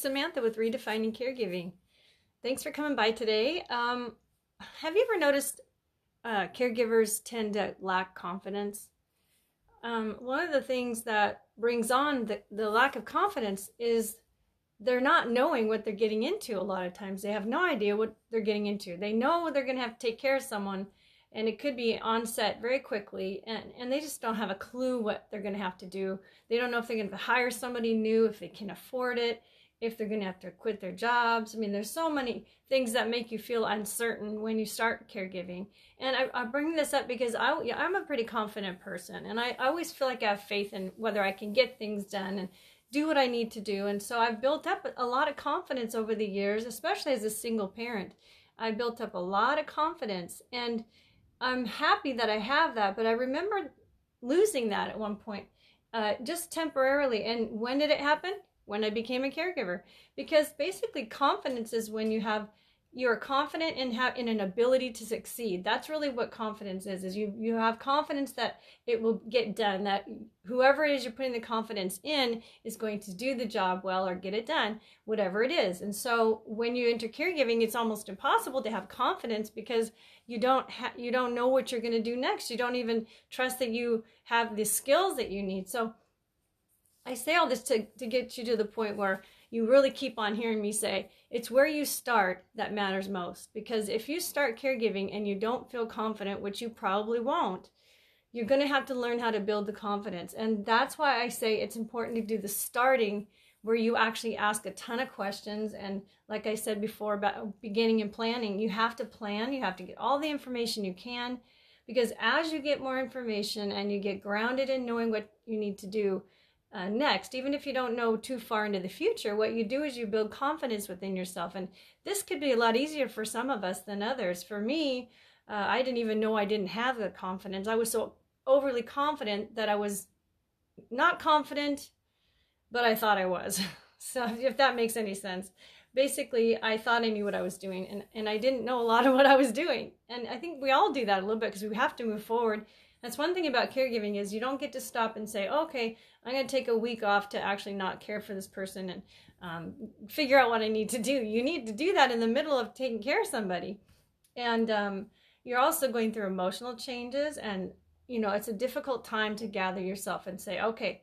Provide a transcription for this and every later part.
Samantha with Redefining Caregiving. Thanks for coming by today. Um, have you ever noticed uh, caregivers tend to lack confidence? Um, one of the things that brings on the, the lack of confidence is they're not knowing what they're getting into a lot of times. They have no idea what they're getting into. They know they're going to have to take care of someone and it could be onset very quickly and, and they just don't have a clue what they're going to have to do they don't know if they're going to hire somebody new if they can afford it if they're going to have to quit their jobs i mean there's so many things that make you feel uncertain when you start caregiving and i, I bring this up because I, i'm a pretty confident person and I, I always feel like i have faith in whether i can get things done and do what i need to do and so i've built up a lot of confidence over the years especially as a single parent i built up a lot of confidence and I'm happy that I have that, but I remember losing that at one point, uh, just temporarily. And when did it happen? When I became a caregiver. Because basically, confidence is when you have you're confident in have in an ability to succeed. That's really what confidence is is you you have confidence that it will get done that whoever it is you're putting the confidence in is going to do the job well or get it done whatever it is. And so when you enter caregiving it's almost impossible to have confidence because you don't ha- you don't know what you're going to do next. You don't even trust that you have the skills that you need. So i say all this to to get you to the point where you really keep on hearing me say it's where you start that matters most. Because if you start caregiving and you don't feel confident, which you probably won't, you're going to have to learn how to build the confidence. And that's why I say it's important to do the starting where you actually ask a ton of questions. And like I said before about beginning and planning, you have to plan, you have to get all the information you can. Because as you get more information and you get grounded in knowing what you need to do, uh, next, even if you don't know too far into the future, what you do is you build confidence within yourself. And this could be a lot easier for some of us than others. For me, uh, I didn't even know I didn't have the confidence. I was so overly confident that I was not confident, but I thought I was. so, if that makes any sense. Basically, I thought I knew what I was doing, and, and I didn't know a lot of what I was doing. And I think we all do that a little bit because we have to move forward that's one thing about caregiving is you don't get to stop and say, okay, I'm going to take a week off to actually not care for this person and um, figure out what I need to do. You need to do that in the middle of taking care of somebody. And um, you're also going through emotional changes and you know it's a difficult time to gather yourself and say okay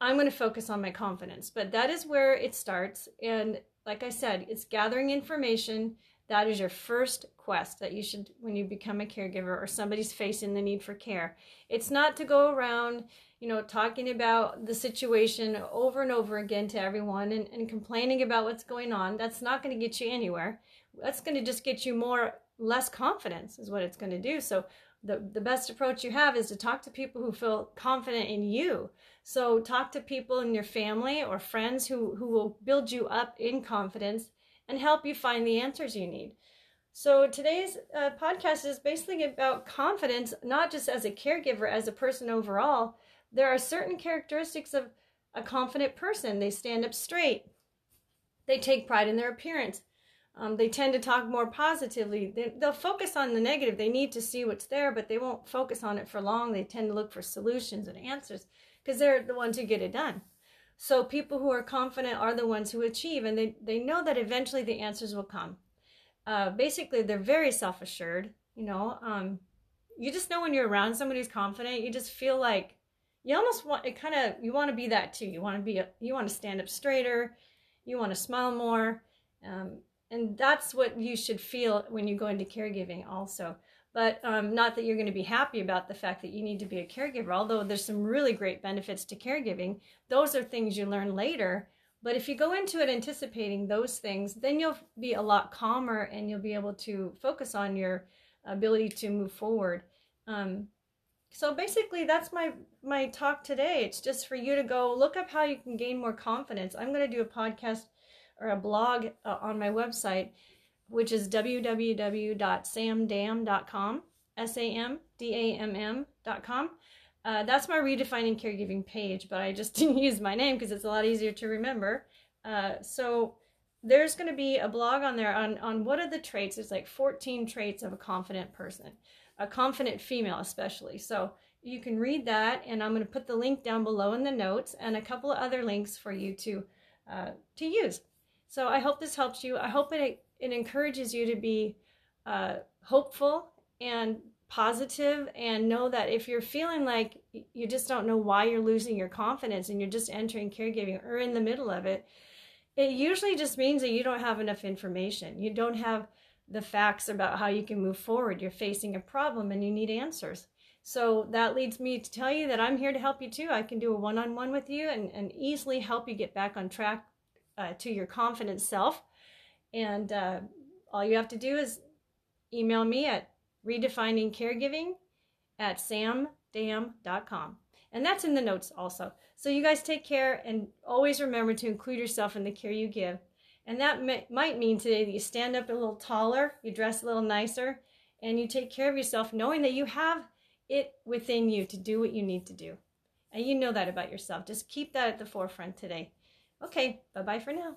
i'm going to focus on my confidence but that is where it starts and like i said it's gathering information that is your first quest that you should when you become a caregiver or somebody's facing the need for care. It's not to go around, you know, talking about the situation over and over again to everyone and, and complaining about what's going on. That's not going to get you anywhere. That's going to just get you more less confidence is what it's going to do. So the, the best approach you have is to talk to people who feel confident in you. So talk to people in your family or friends who, who will build you up in confidence and help you find the answers you need. So today's uh, podcast is basically about confidence, not just as a caregiver, as a person overall. There are certain characteristics of a confident person. They stand up straight. They take pride in their appearance. Um, they tend to talk more positively. They, they'll focus on the negative. They need to see what's there, but they won't focus on it for long. They tend to look for solutions and answers because they're the ones who get it done. So people who are confident are the ones who achieve, and they, they know that eventually the answers will come. Uh, basically, they're very self assured. You know, um, you just know when you're around somebody who's confident, you just feel like you almost want it. Kind of, you want to be that too. You want to be, a, you want to stand up straighter. You want to smile more, um, and that's what you should feel when you go into caregiving. Also, but um, not that you're going to be happy about the fact that you need to be a caregiver although there's some really great benefits to caregiving. Those are things you learn later. But if you go into it anticipating those things then you'll be a lot calmer and you'll be able to focus on your ability to move forward. Um, so basically that's my my talk today. It's just for you to go look up how you can gain more confidence. I'm going to do a podcast or a blog uh, on my website which is www.samdam.com, S A M D A M M.com. Uh, that's my redefining caregiving page, but I just didn't use my name because it's a lot easier to remember. Uh, so there's going to be a blog on there on, on what are the traits. It's like 14 traits of a confident person, a confident female, especially. So you can read that, and I'm going to put the link down below in the notes and a couple of other links for you to uh, to use. So I hope this helps you. I hope it, it encourages you to be uh, hopeful and positive and know that if you're feeling like you just don't know why you're losing your confidence and you're just entering caregiving or in the middle of it, it usually just means that you don't have enough information. You don't have the facts about how you can move forward. You're facing a problem and you need answers. So that leads me to tell you that I'm here to help you too. I can do a one on one with you and, and easily help you get back on track uh, to your confident self. And uh, all you have to do is email me at redefiningcaregiving at samdam.com. And that's in the notes also. So you guys take care and always remember to include yourself in the care you give. And that may, might mean today that you stand up a little taller, you dress a little nicer, and you take care of yourself knowing that you have it within you to do what you need to do. And you know that about yourself. Just keep that at the forefront today. Okay, bye bye for now.